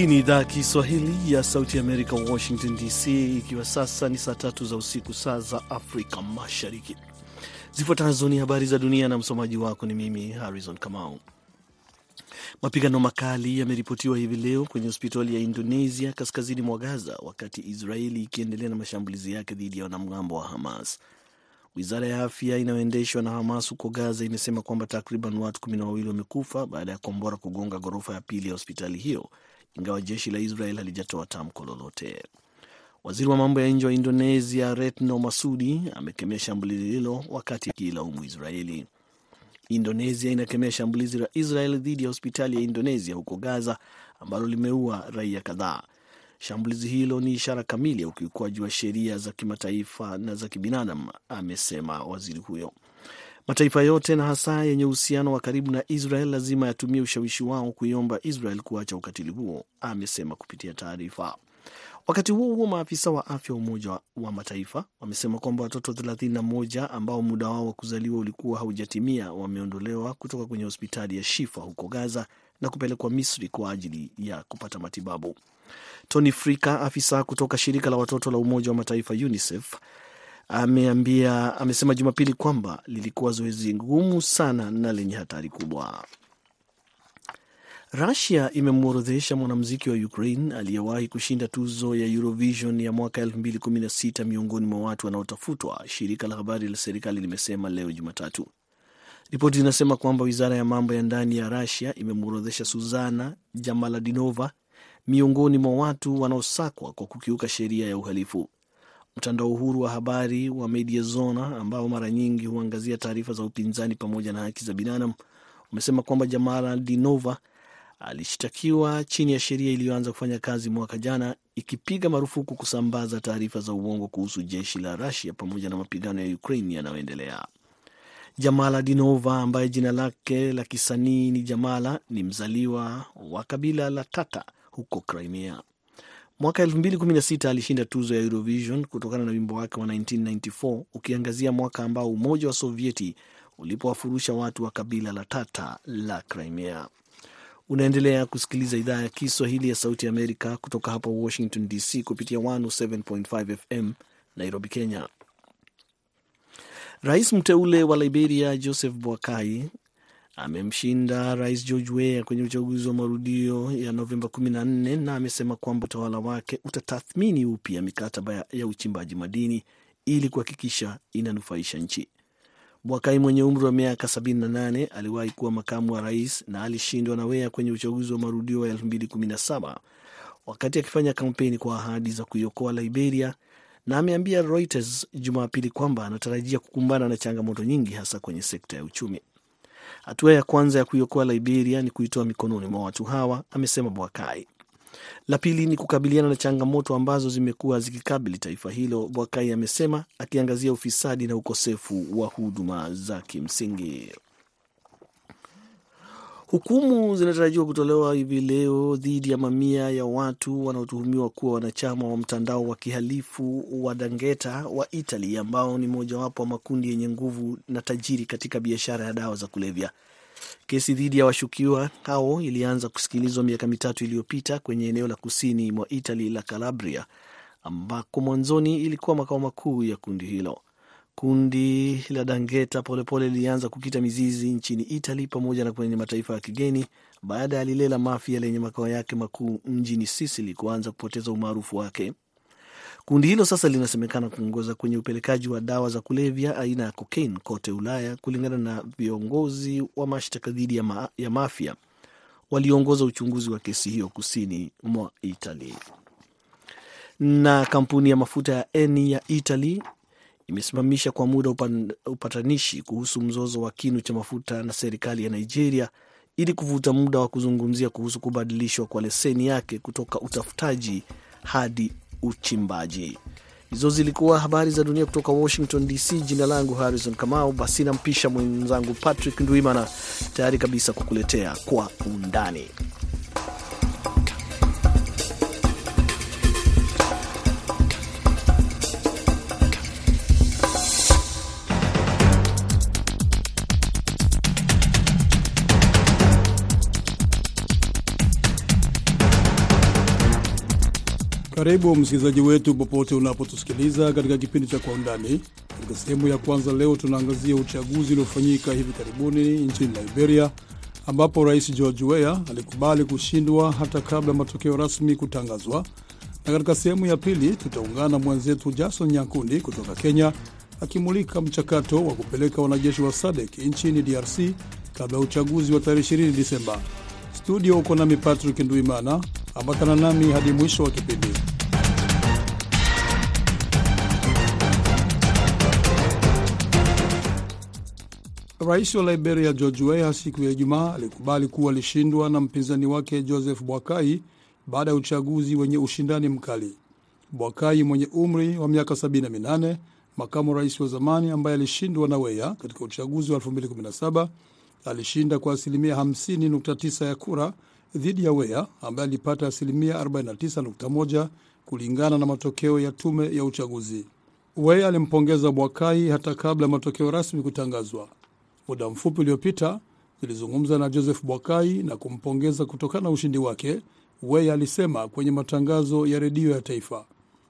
Hii ni idhaa ya Kiswahili ya Sauti Amerika, Washington DC, ikiwa sasa ni saa tatu za usiku, saa za Afrika Mashariki. Zifuatazo ni habari za dunia na msomaji wako ni mimi Harrison Kamau. Mapigano makali yameripotiwa hivi leo kwenye hospitali ya Indonesia kaskazini mwa Gaza, wakati Israeli ikiendelea na mashambulizi yake dhidi ya wanamgambo wa Hamas. Wizara ya afya inayoendeshwa na Hamas huko Gaza imesema kwamba takriban watu kumi na wawili wamekufa baada ya kombora kugonga ghorofa ya pili ya hospitali hiyo, ingawa jeshi la Israel halijatoa tamko lolote. Waziri wa mambo ya nje wa Indonesia Retno Masudi amekemea shambulizi hilo wakati akiilaumu Israeli. Indonesia inakemea shambulizi la Israel dhidi ya hospitali ya Indonesia huko Gaza ambalo limeua raia kadhaa. Shambulizi hilo ni ishara kamili ya ukiukwaji wa sheria za kimataifa na za kibinadamu, amesema waziri huyo. Mataifa yote na hasa yenye uhusiano wa karibu na Israel lazima yatumie ushawishi wao kuiomba Israel kuacha ukatili huo, amesema kupitia taarifa. Wakati huo huo, maafisa wa afya wa Umoja wa Mataifa wamesema kwamba watoto 31 ambao muda wao wa kuzaliwa ulikuwa haujatimia wameondolewa kutoka kwenye hospitali ya Shifa huko Gaza na kupelekwa Misri kwa ajili ya kupata matibabu. Tony Frika, afisa kutoka shirika la watoto la Umoja wa Mataifa UNICEF, ameambia amesema Jumapili kwamba lilikuwa zoezi ngumu sana na lenye hatari kubwa. Rusia imemworodhesha mwanamuziki wa Ukraine aliyewahi kushinda tuzo ya Eurovision ya mwaka 2016 miongoni mwa watu wanaotafutwa, shirika la habari la serikali limesema leo Jumatatu. Ripoti zinasema kwamba wizara ya mambo ya ndani ya Rusia imemworodhesha Suzana Jamaladinova miongoni mwa watu wanaosakwa kwa kukiuka sheria ya uhalifu. Mtandao uhuru wa habari wa Mediazona ambao mara nyingi huangazia taarifa za upinzani pamoja na haki za binadamu umesema kwamba Jamaladinova alishtakiwa chini ya sheria iliyoanza kufanya kazi mwaka jana ikipiga marufuku kusambaza taarifa za uongo kuhusu jeshi la Rusia pamoja na mapigano ya Ukraine yanayoendelea. Jamala Dinova ambaye jina lake la kisanii ni Jamala ni mzaliwa wa kabila la Tata huko Crimea. Mwaka 2016 alishinda tuzo ya Eurovision kutokana na wimbo wake wa 1994 ukiangazia mwaka ambao Umoja wa Sovieti ulipowafurusha watu wa kabila la Tata la Crimea. Unaendelea kusikiliza idhaa ya Kiswahili ya Sauti Amerika kutoka hapa Washington DC kupitia 107.5 FM Nairobi, Kenya. Rais mteule wa Liberia Joseph Boakai amemshinda Rais George Weah kwenye uchaguzi wa marudio ya Novemba 14 na amesema kwamba utawala wake utatathmini upya mikataba ya uchimbaji madini ili kuhakikisha inanufaisha nchi. Bwakai mwenye umri wa miaka 78 aliwahi kuwa makamu wa rais na alishindwa na Weah kwenye uchaguzi wa marudio wa 2017 wakati akifanya kampeni kwa ahadi za kuiokoa Liberia, na ameambia Reuters Jumapili kwamba anatarajia kukumbana na changamoto nyingi hasa kwenye sekta ya uchumi. Hatua ya kwanza ya kuiokoa Liberia ni kuitoa mikononi mwa watu hawa, amesema Bwakai. La pili ni kukabiliana na changamoto ambazo zimekuwa zikikabili taifa hilo, Bwakai amesema, akiangazia ufisadi na ukosefu wa huduma za kimsingi. Hukumu zinatarajiwa kutolewa hivi leo dhidi ya mamia ya watu wanaotuhumiwa kuwa wanachama wa mtandao wa kihalifu wa Dangeta wa Italy, ambao ni mojawapo wa makundi yenye nguvu na tajiri katika biashara ya dawa za kulevya. Kesi dhidi ya washukiwa hao ilianza kusikilizwa miaka mitatu iliyopita kwenye eneo la kusini mwa Italy la Calabria, ambako mwanzoni ilikuwa makao makuu ya kundi hilo. Kundi la Dangeta polepole lilianza kukita mizizi nchini Italy pamoja na kwenye mataifa ya kigeni baada ya lile la Mafia lenye makao yake makuu mjini Sicily kuanza kupoteza umaarufu wake. Kundi hilo sasa linasemekana kuongoza kwenye upelekaji wa dawa za kulevya aina ya cocaine kote Ulaya, kulingana na viongozi wa mashtaka dhidi ya, ma ya Mafia walioongoza uchunguzi wa kesi hiyo kusini mwa Italy. Na kampuni ya mafuta ya Eni ya Italy imesimamisha kwa muda upan, upatanishi kuhusu mzozo wa kinu cha mafuta na serikali ya Nigeria ili kuvuta muda wa kuzungumzia kuhusu kubadilishwa kwa leseni yake kutoka utafutaji hadi uchimbaji. Hizo zilikuwa habari za dunia kutoka Washington DC. Jina langu Harrison Kamau. Basi nampisha mwenzangu Patrick Ndwimana, tayari kabisa kukuletea kwa undani. Karibu msikilizaji wetu popote unapotusikiliza katika kipindi cha Kwa Undani. Katika sehemu ya kwanza leo tunaangazia uchaguzi uliofanyika hivi karibuni nchini Liberia, ambapo Rais George Weah alikubali kushindwa hata kabla matokeo rasmi kutangazwa, na katika sehemu ya pili tutaungana mwenzetu Jason Nyakundi kutoka Kenya akimulika mchakato wa kupeleka wanajeshi wa SADC nchini DRC kabla ya uchaguzi wa tarehe 20 Disemba. Studio uko nami Patrick Nduimana, ambatana nami hadi mwisho wa kipindi. Rais wa Liberia George Weah siku ya Ijumaa alikubali kuwa alishindwa na mpinzani wake Joseph Bwakai baada ya uchaguzi wenye ushindani mkali. Bwakai mwenye umri wa miaka 78, makamu rais wa zamani ambaye alishindwa na Weah katika uchaguzi wa 2017 alishinda kwa asilimia 50.9 ya kura dhidi ya Weah ambaye alipata asilimia 49.1 kulingana na matokeo ya tume ya uchaguzi. Weah alimpongeza Bwakai hata kabla ya matokeo rasmi kutangazwa. Muda mfupi uliopita nilizungumza na Joseph Bwakai na kumpongeza kutokana na ushindi wake. Weah alisema kwenye matangazo ya redio ya taifa,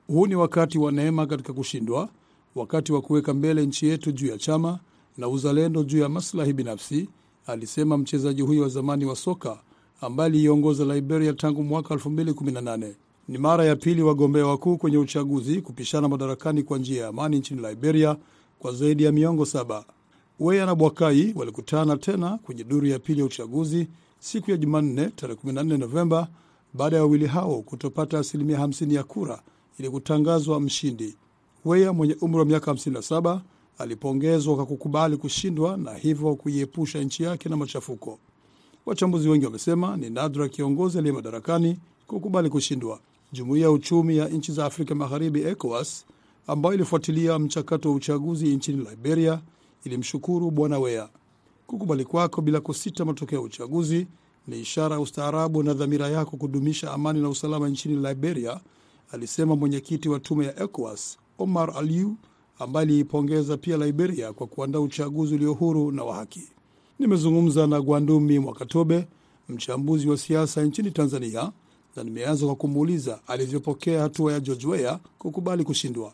huu ni wakati wa neema katika kushindwa, wakati wa kuweka mbele nchi yetu juu ya chama na uzalendo juu ya maslahi binafsi, alisema mchezaji huyo wa zamani wa soka ambaye aliiongoza Liberia tangu mwaka 2018. Ni mara ya pili wagombea wakuu kwenye uchaguzi kupishana madarakani kwa njia ya amani nchini Liberia kwa zaidi ya miongo saba. Weah na Bwakai walikutana tena kwenye duru ya pili ya uchaguzi siku ya Jumanne tarehe 14 Novemba baada ya wawili hao kutopata asilimia 50 ya kura ili kutangazwa mshindi. Weya mwenye umri wa miaka 57 alipongezwa kwa kukubali kushindwa na hivyo kuiepusha nchi yake na machafuko. Wachambuzi wengi wamesema ni nadra kiongozi aliye madarakani kukubali kushindwa. Jumuiya ya uchumi ya nchi za Afrika Magharibi, ECOWAS, ambayo ilifuatilia mchakato wa uchaguzi nchini Liberia, ilimshukuru Bwana Wea. Kukubali kwako bila kusita matokeo ya uchaguzi ni ishara ya ustaarabu na dhamira yako kudumisha amani na usalama nchini Liberia, alisema mwenyekiti wa tume ya ECOWAS Omar Aliu, ambaye aliipongeza pia Liberia kwa kuandaa uchaguzi ulio huru na wa haki. Nimezungumza na Gwandumi Mwakatobe, mchambuzi wa siasa nchini Tanzania, na nimeanza kwa kumuuliza alivyopokea hatua ya George Weah kukubali kushindwa.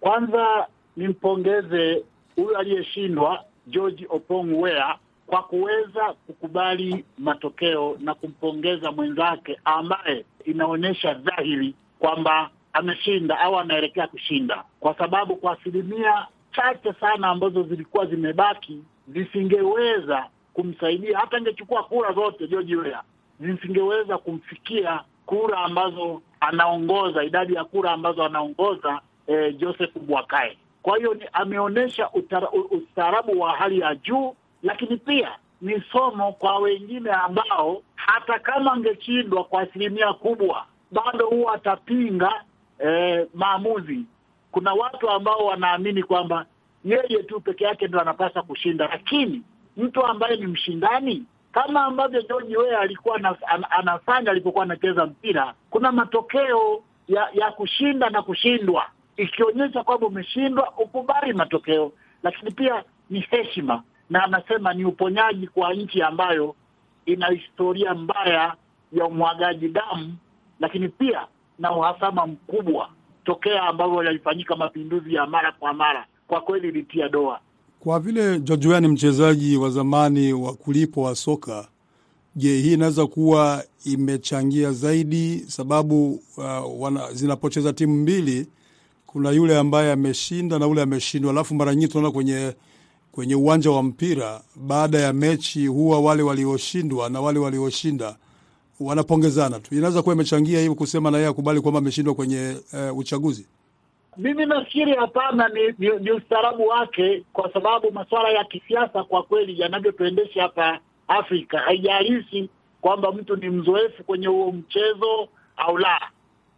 Kwanza nimpongeze huyu aliyeshindwa George Opong Weah kwa kuweza kukubali matokeo na kumpongeza mwenzake ambaye inaonyesha dhahiri kwamba ameshinda au anaelekea kushinda, kwa sababu kwa asilimia chache sana ambazo zilikuwa zimebaki zisingeweza kumsaidia, hata angechukua kura zote George Weah zisingeweza kumfikia kura ambazo anaongoza, idadi ya kura ambazo anaongoza eh, Joseph Boakai. Kwa hiyo ameonyesha ustaarabu wa hali ya juu, lakini pia ni somo kwa wengine ambao hata kama angeshindwa kwa asilimia kubwa bado huwa atapinga eh, maamuzi. Kuna watu ambao wanaamini kwamba yeye tu peke yake ndo anapaswa kushinda, lakini mtu ambaye ni mshindani kama ambavyo George Weah alikuwa anafanya alipokuwa anacheza mpira, kuna matokeo ya ya kushinda na kushindwa, ikionyesha kwamba umeshindwa ukubali matokeo, lakini pia ni heshima, na anasema ni uponyaji kwa nchi ambayo ina historia mbaya ya umwagaji damu, lakini pia na uhasama mkubwa tokea ambavyo yalifanyika mapinduzi ya mara kwa mara. Kwa kweli ilitia doa. Kwa vile George ni mchezaji wa zamani wa kulipo wa soka, je, hii inaweza kuwa imechangia zaidi? Sababu uh, wana, zinapocheza timu mbili, kuna yule ambaye ameshinda na yule ameshindwa, alafu mara nyingi tunaona kwenye kwenye uwanja wa mpira baada ya mechi huwa wale walioshindwa na wale walioshinda wanapongezana tu. Inaweza kuwa imechangia hiyo kusema na yeye akubali kwamba ameshindwa kwenye uh, uchaguzi. Mimi nafikiri hapana, ni, ni, ni ustaarabu wake, kwa sababu masuala ya kisiasa kwa kweli yanavyotuendesha hapa Afrika, haijalishi kwamba mtu ni mzoefu kwenye huo mchezo au la.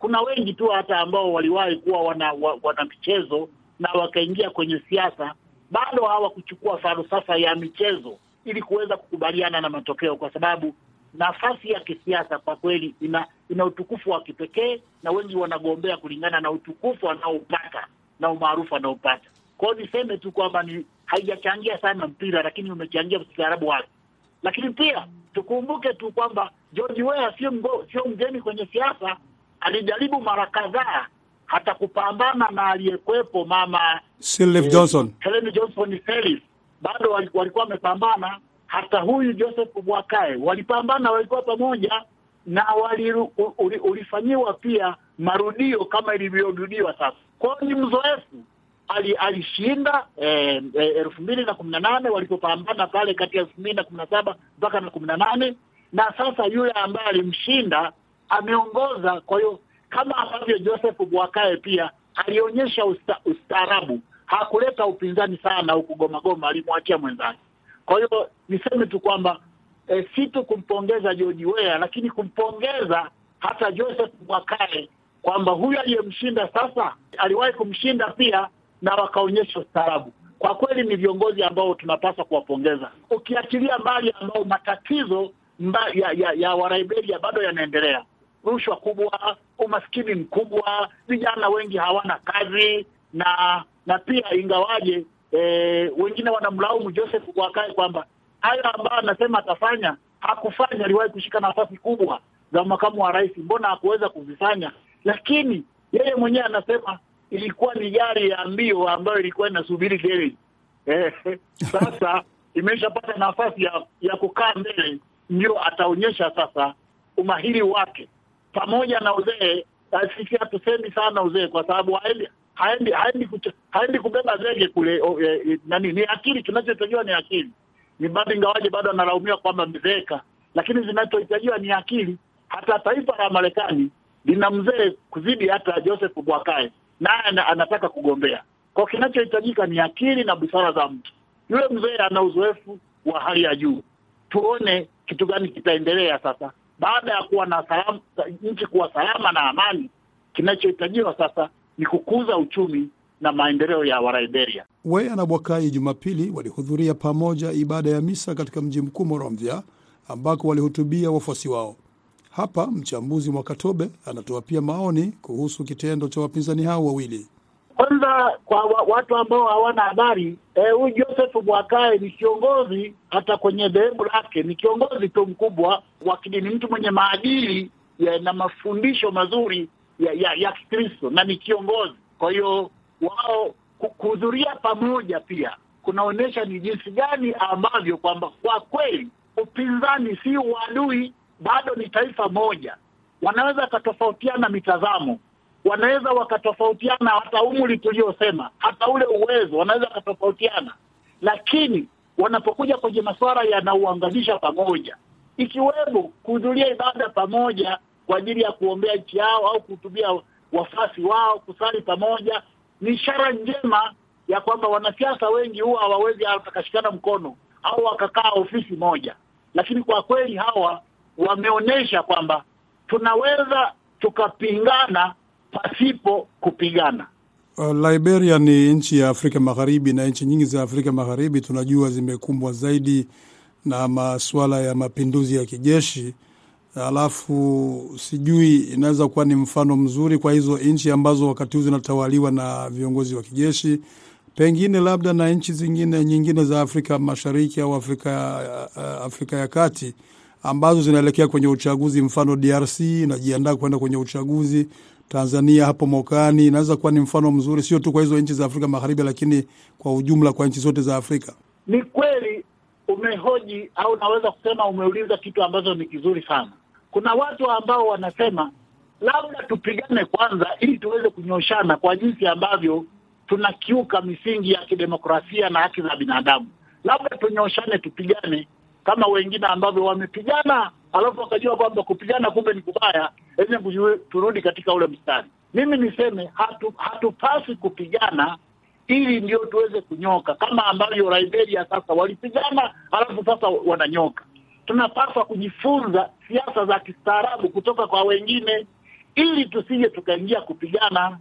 Kuna wengi tu hata ambao waliwahi kuwa wana, wana michezo na wakaingia kwenye siasa, bado hawakuchukua falsafa ya michezo ili kuweza kukubaliana na matokeo, kwa sababu nafasi ya kisiasa kwa kweli ina ina utukufu wa kipekee, na wengi wanagombea kulingana na utukufu wanaopata na umaarufu wanaopata. Kwa niseme tu kwamba ni haijachangia sana mpira, lakini umechangia ustaarabu wake. Lakini pia tukumbuke tu kwamba George Weah sio mgeni kwenye siasa, alijaribu mara kadhaa hata kupambana na aliyekwepo mama Sirleaf Johnson. Helen Johnson Sirleaf, bado walikuwa wamepambana. Hata huyu Joseph Boakai walipambana, walikuwa pamoja na wali, uli, ulifanyiwa pia marudio kama ilivyorudiwa sasa. Kwa hiyo ni mzoefu ali, alishinda eh, eh, elfu mbili na kumi na nane walipopambana pale kati ya elfu mbili na kumi na saba mpaka na kumi na nane na sasa yule ambaye alimshinda ameongoza. Kwa hiyo kama ambavyo Joseph Bwakae pia alionyesha usta, ustaarabu, hakuleta upinzani sana huku Goma Goma, alimwachia mwenzake. Kwa hiyo niseme tu kwamba e, si tu kumpongeza George Weah, lakini kumpongeza hata Joseph Bwakae kwamba huyu aliyemshinda sasa aliwahi kumshinda pia na wakaonyesha ustaarabu. Kwa kweli ni viongozi ambao tunapaswa kuwapongeza, ukiachilia mbali ambao matatizo mba, ya, ya, ya Waliberia bado yanaendelea rushwa kubwa, umaskini mkubwa, vijana wengi hawana kazi na na pia ingawaje e, wengine wanamlaumu Joseph Boakai kwamba hayo ambayo anasema atafanya hakufanya. Aliwahi kushika nafasi kubwa za makamu wa rais, mbona hakuweza kuzifanya? Lakini yeye mwenyewe anasema ilikuwa ni gari ya mbio ambayo ilikuwa inasubiri gereji. Eh, sasa imeshapata nafasi ya, ya kukaa mbele, ndio ataonyesha sasa umahiri wake pamoja na uzee. Sisi hatusemi sana uzee kwa sababu haendi haendi haendi, haendi kubeba zege kule o, e, nani, ni akili. Kinachohitajiwa ni akili, ni bado, ingawaje bado analaumiwa kwamba amezeeka, lakini zinachohitajiwa ni akili. Hata taifa la Marekani lina mzee kuzidi hata Joseph Bwakae, naye anataka kugombea. Kwa kinachohitajika ni akili na busara za mtu. Yule mzee ana uzoefu wa hali ya juu. Tuone kitu gani kitaendelea sasa baada ya kuwa na salama, nchi kuwa salama na amani. Kinachohitajiwa sasa ni kukuza uchumi na maendeleo ya Waliberia. Weya na Boakai Jumapili walihudhuria pamoja ibada ya misa katika mji mkuu Monrovia, ambako walihutubia wafuasi wao. Hapa mchambuzi Mwakatobe anatoa pia maoni kuhusu kitendo cha wapinzani hao wawili. Kwanza kwa wa, watu ambao hawana habari, eh, huyu Joseph Bwakae ni kiongozi, hata kwenye dhehebu lake ni kiongozi tu mkubwa wa kidini, mtu mwenye maadili na mafundisho mazuri ya, ya, ya Kikristo na ni kiongozi. Kwa hiyo wao kuhudhuria pamoja pia kunaonyesha ni jinsi gani ambavyo kwamba kwa kweli upinzani si uadui, bado ni taifa moja. Wanaweza wakatofautiana mitazamo, wanaweza wakatofautiana hata umri tuliosema, hata ule uwezo, wanaweza wakatofautiana, lakini wanapokuja kwenye masuala yanauanganisha pamoja, ikiwemo kuhudhuria ibada pamoja kwa ajili ya kuombea nchi yao au kuhutubia wafasi wao, kusali pamoja, ni ishara njema ya kwamba wanasiasa wengi huwa hawawezi wakashikana mkono au wakakaa ofisi moja, lakini kwa kweli hawa wameonyesha kwamba tunaweza tukapingana pasipo kupigana. Uh, Liberia ni nchi ya Afrika Magharibi na nchi nyingi za Afrika Magharibi tunajua zimekumbwa zaidi na masuala ya mapinduzi ya kijeshi. Alafu sijui inaweza kuwa ni mfano mzuri kwa hizo nchi ambazo wakati huu zinatawaliwa na viongozi wa kijeshi, pengine labda na nchi zingine nyingine za Afrika Mashariki au Afrika, uh, Afrika ya Kati ambazo zinaelekea kwenye uchaguzi, mfano DRC inajiandaa kwenda kwenye uchaguzi Tanzania hapo mwakani inaweza kuwa ni mfano mzuri, sio tu kwa hizo nchi za Afrika Magharibi, lakini kwa ujumla kwa nchi zote za Afrika. Ni kweli umehoji au naweza kusema umeuliza kitu ambacho ni kizuri sana. Kuna watu ambao wanasema labda tupigane kwanza, ili tuweze kunyoshana kwa jinsi ambavyo tunakiuka misingi ya kidemokrasia na haki za binadamu. Labda tunyoshane, tupigane kama wengine ambavyo wamepigana alafu wakajua kwamba kupigana kumbe ni kubaya, enye turudi katika ule mstari. Mimi niseme hatu hatupasi kupigana ili ndio tuweze kunyoka, kama ambavyo Liberia sasa walipigana alafu sasa wananyoka. Tunapaswa kujifunza siasa za kistaarabu kutoka kwa wengine, ili tusije tukaingia kupigana.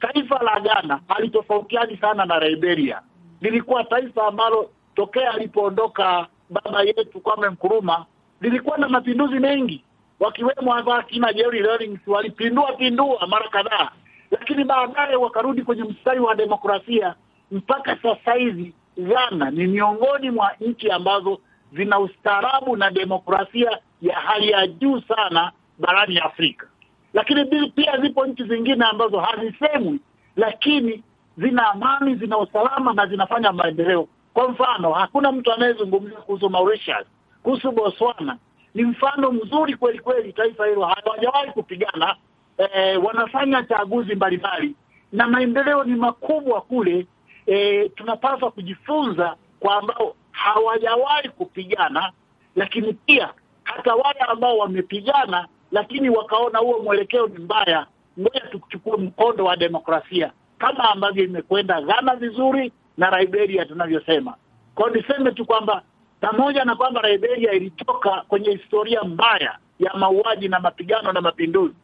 Taifa la Ghana halitofautiani sana na Liberia. Lilikuwa taifa ambalo tokea alipoondoka baba yetu Kwame Nkrumah lilikuwa na mapinduzi mengi, wakiwemo hata akina Jerry Rawlings walipindua pindua mara kadhaa, lakini baadaye wakarudi kwenye mstari wa demokrasia. Mpaka sasa hivi Ghana ni miongoni mwa nchi ambazo zina ustaarabu na demokrasia ya hali ya juu sana barani Afrika. lakini pia zipo nchi zingine ambazo hazisemwi, lakini zina amani, zina usalama na zinafanya maendeleo. Kwa mfano, hakuna mtu anayezungumzia kuhusu Mauritius, kuhusu Botswana. Ni mfano mzuri kweli kweli, taifa hilo hawajawahi kupigana eh, wanafanya chaguzi mbalimbali na maendeleo ni makubwa kule. Eh, tunapaswa kujifunza kwa ambao hawajawahi kupigana, lakini pia hata wale ambao wamepigana lakini wakaona huo mwelekeo ni mbaya, ngoja tuchukue mkondo wa demokrasia kama ambavyo imekwenda Ghana vizuri na Liberia tunavyosema. Kwa hiyo niseme tu kwamba pamoja na kwamba Liberia ilitoka kwenye historia mbaya ya mauaji na mapigano na mapinduzi,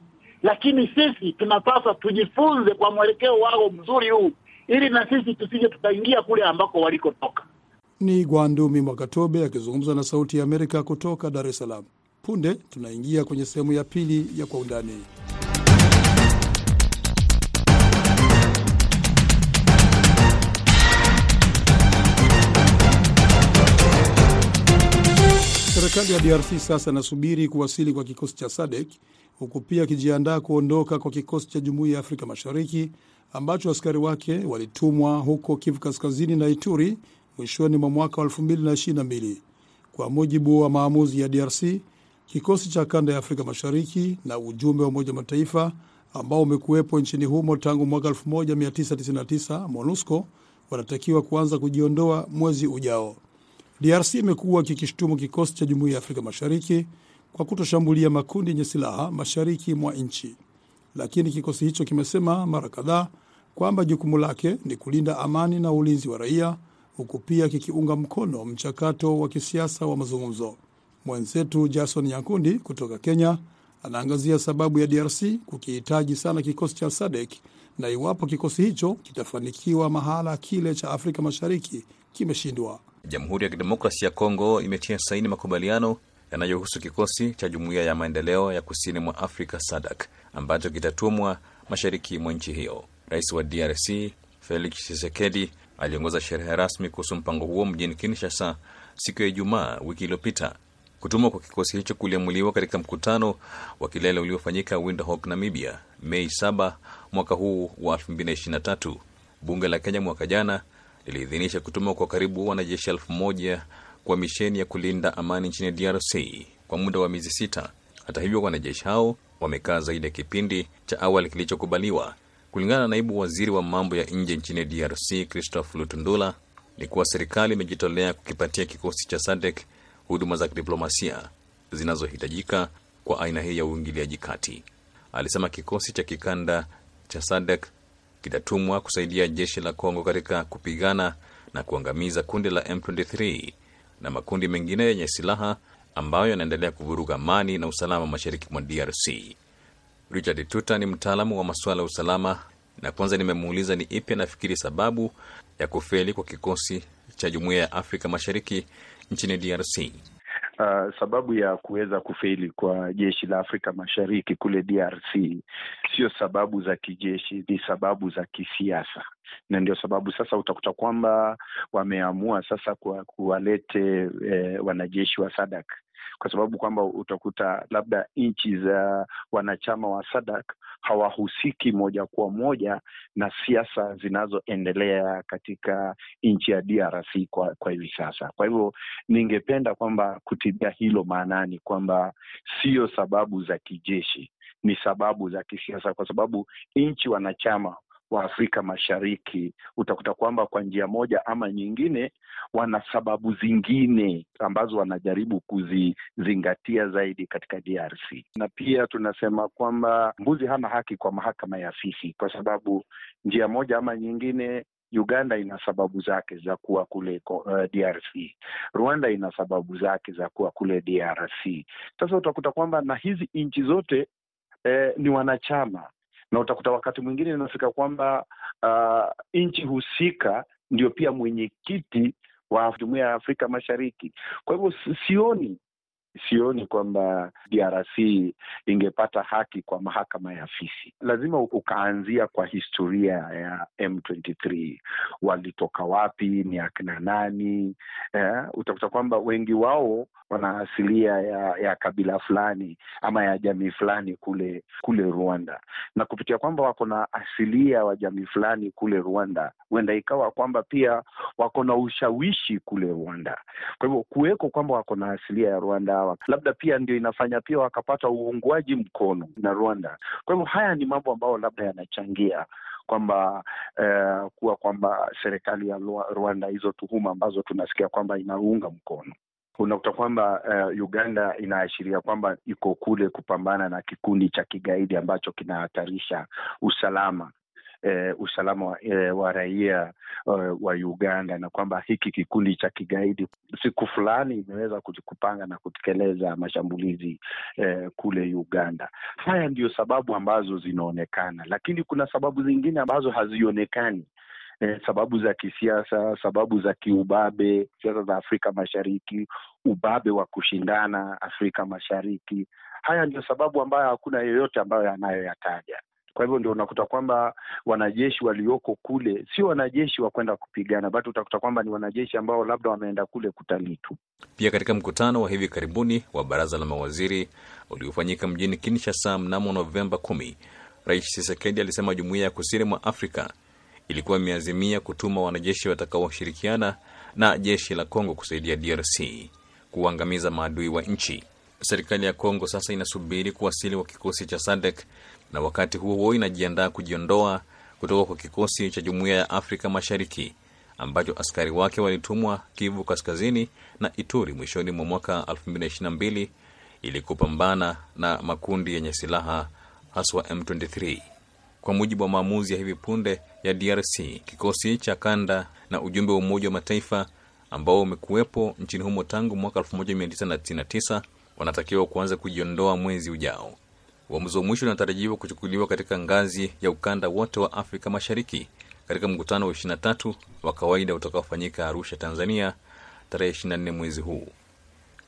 lakini sisi tunapaswa tujifunze kwa mwelekeo wao mzuri huu, ili na sisi tusije tukaingia kule ambako walikotoka. Ni Gwandumi Mwakatobe akizungumza na Sauti ya Amerika kutoka Dar es Salaam. Punde tunaingia kwenye sehemu ya pili ya Kwa Undani. Serikali ya DRC sasa inasubiri kuwasili kwa kikosi cha SADC huku pia akijiandaa kuondoka kwa kikosi cha Jumuiya ya Afrika Mashariki ambacho askari wake walitumwa huko Kivu Kaskazini na Ituri mwishoni mwa mwaka wa 2022. Kwa mujibu wa maamuzi ya DRC, kikosi cha kanda ya Afrika Mashariki na ujumbe wa Umoja Mataifa ambao umekuwepo nchini humo tangu mwaka 1999 MONUSCO wanatakiwa kuanza kujiondoa mwezi ujao. DRC imekuwa kikishtumu kikosi cha Jumuiya ya Afrika Mashariki kwa kutoshambulia makundi yenye silaha mashariki mwa nchi, lakini kikosi hicho kimesema mara kadhaa kwamba jukumu lake ni kulinda amani na ulinzi wa raia, huku pia kikiunga mkono mchakato wa kisiasa wa mazungumzo. Mwenzetu Jason Nyakundi kutoka Kenya anaangazia sababu ya DRC kukihitaji sana kikosi cha SADC na iwapo kikosi hicho kitafanikiwa mahala kile cha Afrika Mashariki kimeshindwa. Jamhuri ya Kidemokrasia ya Kongo imetia saini makubaliano yanayohusu kikosi cha Jumuiya ya Maendeleo ya Kusini mwa Afrika SADC ambacho kitatumwa mashariki mwa nchi hiyo. Rais wa DRC Felix Tshisekedi aliongoza sherehe rasmi kuhusu mpango huo mjini Kinshasa siku ya Ijumaa wiki iliyopita. Kutumwa kwa kikosi hicho kuliamuliwa katika mkutano wa kilele uliofanyika Windhoek, Namibia, Mei 7 mwaka huu wa 2023. Bunge la Kenya mwaka jana liliidhinisha kutumwa kwa karibu wanajeshi elfu moja kwa misheni ya kulinda amani nchini DRC kwa muda wa miezi sita. Hata hivyo, wanajeshi hao wamekaa zaidi ya kipindi cha awali kilichokubaliwa. Kulingana na naibu waziri wa mambo ya nje nchini DRC Christophe Lutundula, ni kuwa serikali imejitolea kukipatia kikosi cha SADC huduma za kidiplomasia zinazohitajika kwa aina hii ya uingiliaji kati. Alisema kikosi cha kikanda cha SADC kitatumwa kusaidia jeshi la Kongo katika kupigana na kuangamiza kundi la M23 na makundi mengine yenye silaha ambayo yanaendelea kuvuruga amani na usalama mashariki mwa DRC. Richard Tuta ni mtaalamu wa masuala ya usalama, na kwanza nimemuuliza ni ipi anafikiri sababu ya kufeli kwa kikosi cha Jumuiya ya Afrika Mashariki nchini DRC. Uh, sababu ya kuweza kufeli kwa jeshi la Afrika Mashariki kule DRC sio sababu za kijeshi, ni sababu za kisiasa, na ndio sababu sasa utakuta kwamba wameamua sasa kwa kuwalete eh, wanajeshi wa SADC kwa sababu kwamba utakuta labda nchi za wanachama wa SADC hawahusiki moja kwa moja na siasa zinazoendelea katika nchi ya DRC kwa, kwa hivi sasa. Kwa hivyo ningependa kwamba kutibia hilo maanani kwamba sio sababu za kijeshi, ni sababu za kisiasa, kwa sababu nchi wanachama wa Afrika Mashariki utakuta kwamba kwa njia moja ama nyingine wana sababu zingine ambazo wanajaribu kuzizingatia zaidi katika DRC. Na pia tunasema kwamba mbuzi hana haki kwa mahakama ya fisi, kwa sababu njia moja ama nyingine Uganda ina sababu zake za kuwa kule uh, DRC. Rwanda ina sababu zake za kuwa kule DRC. Sasa utakuta kwamba na hizi nchi zote eh, ni wanachama na utakuta wakati mwingine inafika kwamba uh, nchi husika ndio pia mwenyekiti wa Jumuiya ya Afrika Mashariki. Kwa hivyo sioni sioni kwamba DRC ingepata haki kwa mahakama ya Fisi. Lazima ukaanzia kwa historia ya M23, walitoka wapi, ni akina nani? Eh, utakuta kwamba wengi wao wana asilia ya, ya kabila fulani ama ya jamii fulani kule kule Rwanda, na kupitia kwamba wako na asilia wa jamii fulani kule Rwanda, huenda ikawa kwamba pia wako na ushawishi kule Rwanda. Kwa hivyo kuweko kwamba wako na asilia ya Rwanda, labda pia ndio inafanya pia wakapata uungwaji mkono na Rwanda. Kwa hivyo haya ni mambo ambayo labda yanachangia kwamba eh, kuwa kwamba serikali ya Rwanda hizo tuhuma ambazo tunasikia kwamba inaunga mkono unakuta kwamba uh, Uganda inaashiria kwamba iko kule kupambana na kikundi cha kigaidi ambacho kinahatarisha usalama uh, usalama uh, wa raia eh, wa Uganda, na kwamba hiki kikundi cha kigaidi siku fulani imeweza kupanga na kutekeleza mashambulizi eh, kule Uganda. Haya ndio sababu ambazo zinaonekana, lakini kuna sababu zingine ambazo hazionekani. Eh, sababu za kisiasa, sababu za kiubabe, siasa za Afrika Mashariki, ubabe wa kushindana Afrika Mashariki. Haya ndio sababu ambayo hakuna yeyote ambayo anayoyataja. Kwa hivyo ndio unakuta kwamba wanajeshi walioko kule sio wanajeshi wa kwenda kupigana, bado utakuta kwamba ni wanajeshi ambao labda wameenda kule kutalii tu. Pia katika mkutano wa hivi karibuni wa baraza la mawaziri uliofanyika mjini Kinshasa mnamo Novemba kumi, Rais Tshisekedi alisema jumuiya ya kusini mwa Afrika ilikuwa imeazimia kutuma wanajeshi watakaoshirikiana na jeshi la Kongo kusaidia DRC kuangamiza maadui wa nchi. Serikali ya Kongo sasa inasubiri kuwasili kwa kikosi cha SADC na wakati huo huo inajiandaa kujiondoa kutoka kwa kikosi cha Jumuiya ya Afrika Mashariki ambacho askari wake walitumwa Kivu Kaskazini na Ituri mwishoni mwa mwaka 2022 ili kupambana na makundi yenye silaha haswa M23. Kwa mujibu wa maamuzi ya hivi punde ya DRC, kikosi cha kanda na ujumbe wa Umoja wa Mataifa ambao umekuwepo nchini humo tangu mwaka 1999 wanatakiwa kuanza kujiondoa mwezi ujao. Uamuzi wa mwisho unatarajiwa kuchukuliwa katika ngazi ya ukanda wote wa Afrika Mashariki katika mkutano wa 23 wa kawaida utakaofanyika Arusha, Tanzania, tarehe 24 mwezi huu.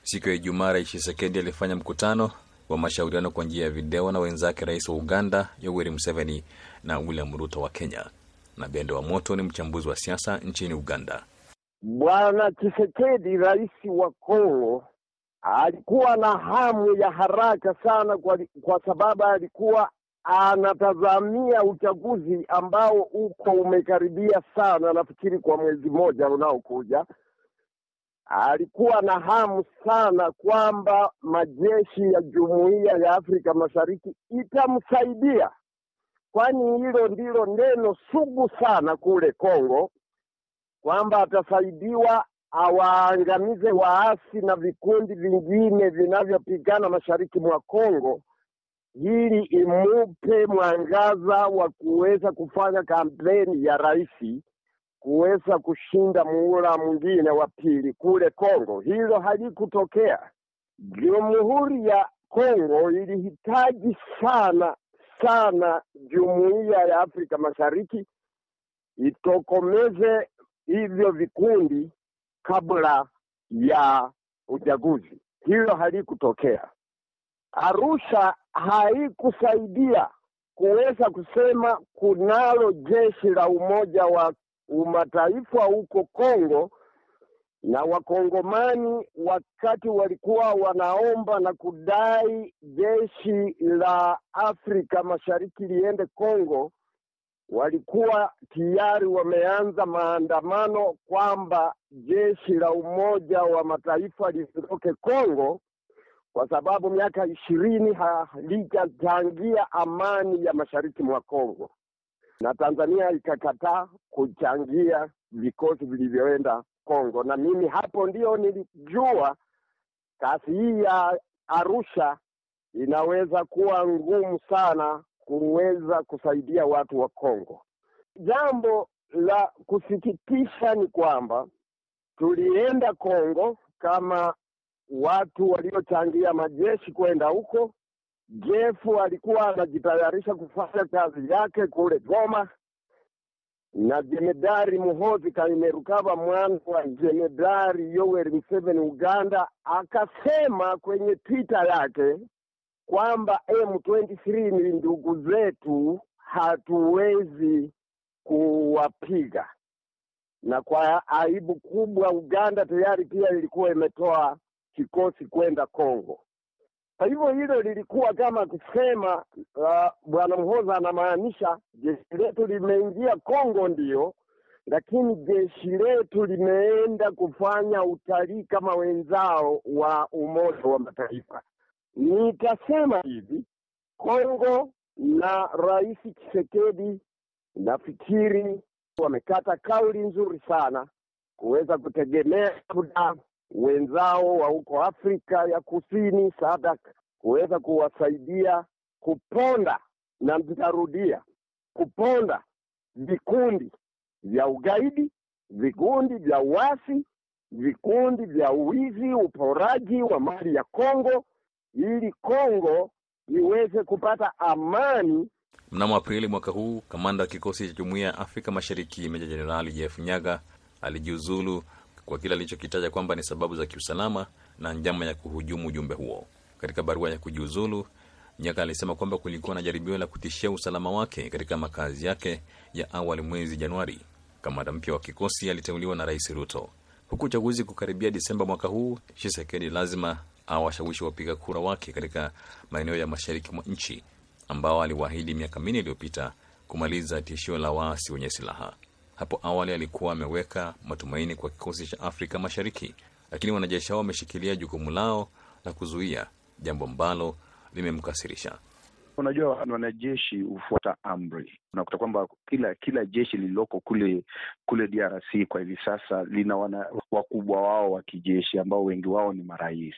Siku ya Ijumaa, Rais Tshisekedi alifanya mkutano wa mashauriano kwa njia ya video na wenzake rais wa Uganda Yoweri Museveni na William Ruto wa Kenya. Na Bende wa Moto ni mchambuzi wa siasa nchini Uganda. Bwana Tshisekedi, rais wa Kongo, alikuwa na hamu ya haraka sana kwa, kwa sababu alikuwa anatazamia uchaguzi ambao uko umekaribia sana, nafikiri kwa mwezi mmoja unaokuja. Alikuwa na hamu sana kwamba majeshi ya Jumuiya ya Afrika Mashariki itamsaidia, kwani hilo ndilo neno sugu sana kule Kongo, kwamba atasaidiwa awaangamize waasi na vikundi vingine vinavyopigana mashariki mwa Kongo ili imupe mwangaza wa kuweza kufanya kampeni ya rais kuweza kushinda muhula mwingine wa pili kule Kongo. Hilo halikutokea. Jamhuri ya Kongo ilihitaji sana sana jumuiya ya Afrika Mashariki itokomeze hivyo vikundi kabla ya uchaguzi. Hilo halikutokea. Arusha haikusaidia kuweza kusema kunalo jeshi la Umoja wa Mataifa huko Kongo, na Wakongomani wakati walikuwa wanaomba na kudai jeshi la Afrika Mashariki liende Kongo, walikuwa tayari wameanza maandamano kwamba jeshi la Umoja wa Mataifa liondoke Kongo kwa sababu miaka ishirini halijachangia amani ya mashariki mwa Kongo, na Tanzania ikakataa kuchangia vikosi vilivyoenda Kongo. Na mimi hapo ndio nilijua kasi hii ya Arusha inaweza kuwa ngumu sana kuweza kusaidia watu wa Kongo. Jambo la kusikitisha ni kwamba tulienda Kongo kama watu waliochangia majeshi kwenda huko. Jefu alikuwa anajitayarisha kufanya kazi yake kule Goma, na jemedari Muhozi Kainerugaba mwana wa jemedari Yoweri Museveni Uganda, akasema kwenye Twitter yake kwamba M23 ni ndugu zetu, hatuwezi kuwapiga. Na kwa aibu kubwa, Uganda tayari pia ilikuwa imetoa kikosi kwenda Kongo. Kwa hivyo hilo lilikuwa kama kusema uh, bwana Mhoza anamaanisha jeshi letu limeingia Kongo ndiyo, lakini jeshi letu limeenda kufanya utalii kama wenzao wa Umoja wa Mataifa. Nitasema hivi, Kongo na Rais Tshisekedi nafikiri wamekata kauli nzuri sana kuweza kutegemea labda wenzao wa huko Afrika ya Kusini SADC kuweza kuwasaidia kuponda, na nitarudia, kuponda vikundi vya ugaidi, vikundi vya uasi, vikundi vya uwizi, uporaji wa mali ya Kongo, ili Kongo iweze kupata amani. Mnamo Aprili mwaka huu, kamanda wa kikosi cha Jumuiya ya Afrika Mashariki Meja Jenerali Jeff Nyaga alijiuzulu kwa kile alichokitaja kwamba ni sababu za kiusalama na njama ya kuhujumu ujumbe huo. Katika barua ya kujiuzulu, Nyaga alisema kwamba kulikuwa na jaribio la kutishia usalama wake katika makazi yake ya awali mwezi Januari. Kamanda mpya wa kikosi aliteuliwa na Rais Ruto. Huku uchaguzi kukaribia Disemba mwaka huu, Tshisekedi lazima awashawishi wapiga kura wake katika maeneo ya mashariki mwa nchi ambao aliwaahidi miaka minne iliyopita kumaliza tishio la waasi wenye silaha. Hapo awali alikuwa ameweka matumaini kwa kikosi cha Afrika Mashariki, lakini wanajeshi hao wameshikilia jukumu lao la kuzuia, jambo ambalo limemkasirisha. Unajua, wanajeshi hufuata amri. Unakuta kwamba kila kila jeshi lililoko kule kule DRC kwa hivi sasa lina wana, wakubwa wao wa kijeshi ambao wengi wao ni marais,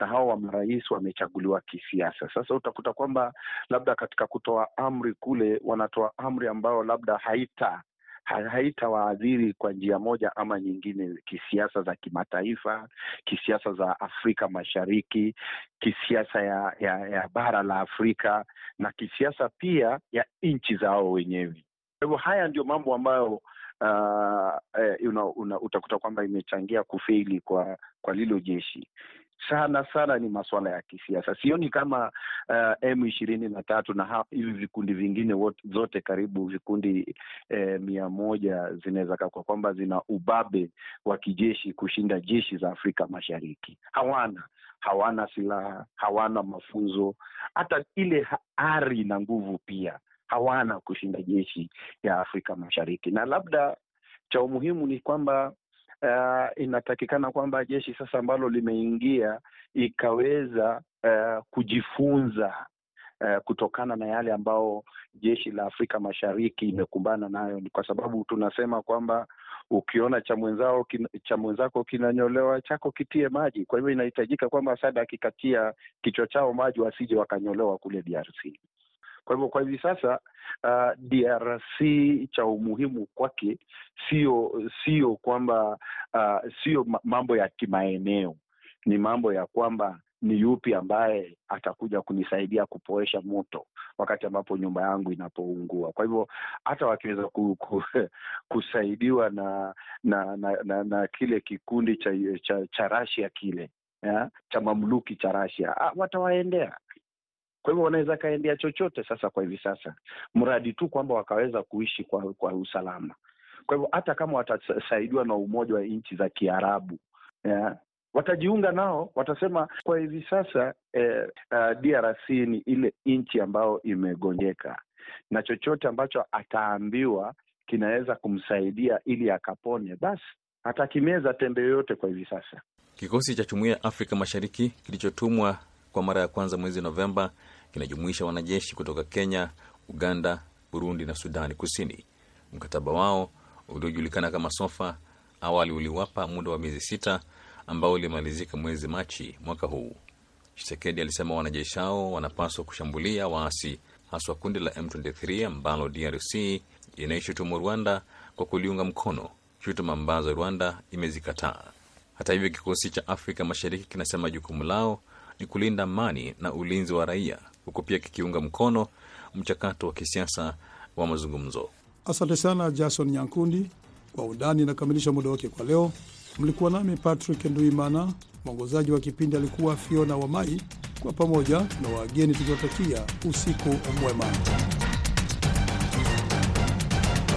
na hao wa marais wamechaguliwa kisiasa. Sasa utakuta kwamba labda katika kutoa amri kule wanatoa amri ambayo labda haita haitawaadhiri kwa njia moja ama nyingine, kisiasa za kimataifa, kisiasa za Afrika Mashariki, kisiasa ya, ya, ya bara la Afrika na kisiasa pia ya nchi zao wenyewe. Kwa hivyo haya ndio mambo ambayo uh, eh, una, una, utakuta kwamba imechangia kufeili kwa kwa lilo jeshi sana sana ni masuala ya kisiasa. Sioni kama uh, M ishirini na tatu na hivi vikundi vingine wote, zote karibu vikundi eh, mia moja zinaweza kwa kwamba zina ubabe wa kijeshi kushinda jeshi za Afrika Mashariki. Hawana hawana silaha, hawana mafunzo, hata ile ari na nguvu pia hawana kushinda jeshi ya Afrika Mashariki. Na labda cha umuhimu ni kwamba Uh, inatakikana kwamba jeshi sasa ambalo limeingia ikaweza uh, kujifunza uh, kutokana na yale ambao jeshi la Afrika Mashariki imekumbana nayo, kwa sababu tunasema kwamba ukiona cha mwenzao cha mwenzako kinanyolewa chako kitie maji. Kwa hivyo inahitajika kwamba SADC akikatia kichwa chao maji wasije wakanyolewa kule DRC. Kwa hivyo kwa hivi sasa uh, DRC cha umuhimu kwake sio sio kwamba uh, sio mambo ya kimaeneo, ni mambo ya kwamba ni yupi ambaye atakuja kunisaidia kupoesha moto wakati ambapo nyumba yangu inapoungua. Kwa hivyo hata wakiweza ku, ku, kusaidiwa na na, na na na kile kikundi cha cha, cha Rasia kile ya, cha mamluki cha Rasia watawaendea kwa hivyo wanaweza kaendea chochote sasa kwa hivi sasa, mradi tu kwamba wakaweza kuishi kwa kwa usalama. Kwa hivyo hata kama watasaidiwa na Umoja wa Nchi za Kiarabu yeah, watajiunga nao, watasema kwa hivi sasa eh, uh, DRC ni ile nchi ambayo imegonjeka na chochote ambacho ataambiwa kinaweza kumsaidia ili akapone, basi atakimeza tembe yoyote kwa hivi sasa. Kikosi cha Jumuiya ya Afrika Mashariki kilichotumwa kwa mara ya kwanza mwezi Novemba kinajumuisha wanajeshi kutoka Kenya, Uganda, Burundi na Sudani Kusini. Mkataba wao uliojulikana kama SOFA awali uliwapa muda wa miezi sita ambao ulimalizika mwezi Machi mwaka huu. Chisekedi alisema wanajeshi hao wanapaswa kushambulia waasi, haswa kundi la M23 ambalo DRC inaishutumu Rwanda kwa kuliunga mkono, shutuma ambazo Rwanda imezikataa. Hata hivyo, kikosi cha Afrika Mashariki kinasema jukumu lao ni kulinda amani na ulinzi wa raia, huku pia kikiunga mkono mchakato wa kisiasa wa mazungumzo. Asante sana Jason Nyankundi. Kwa undani inakamilisha muda wake kwa leo. Mlikuwa nami Patrick Nduimana, mwongozaji wa kipindi alikuwa Fiona Wamai. Kwa pamoja na wageni tukiwatakia usiku mwema.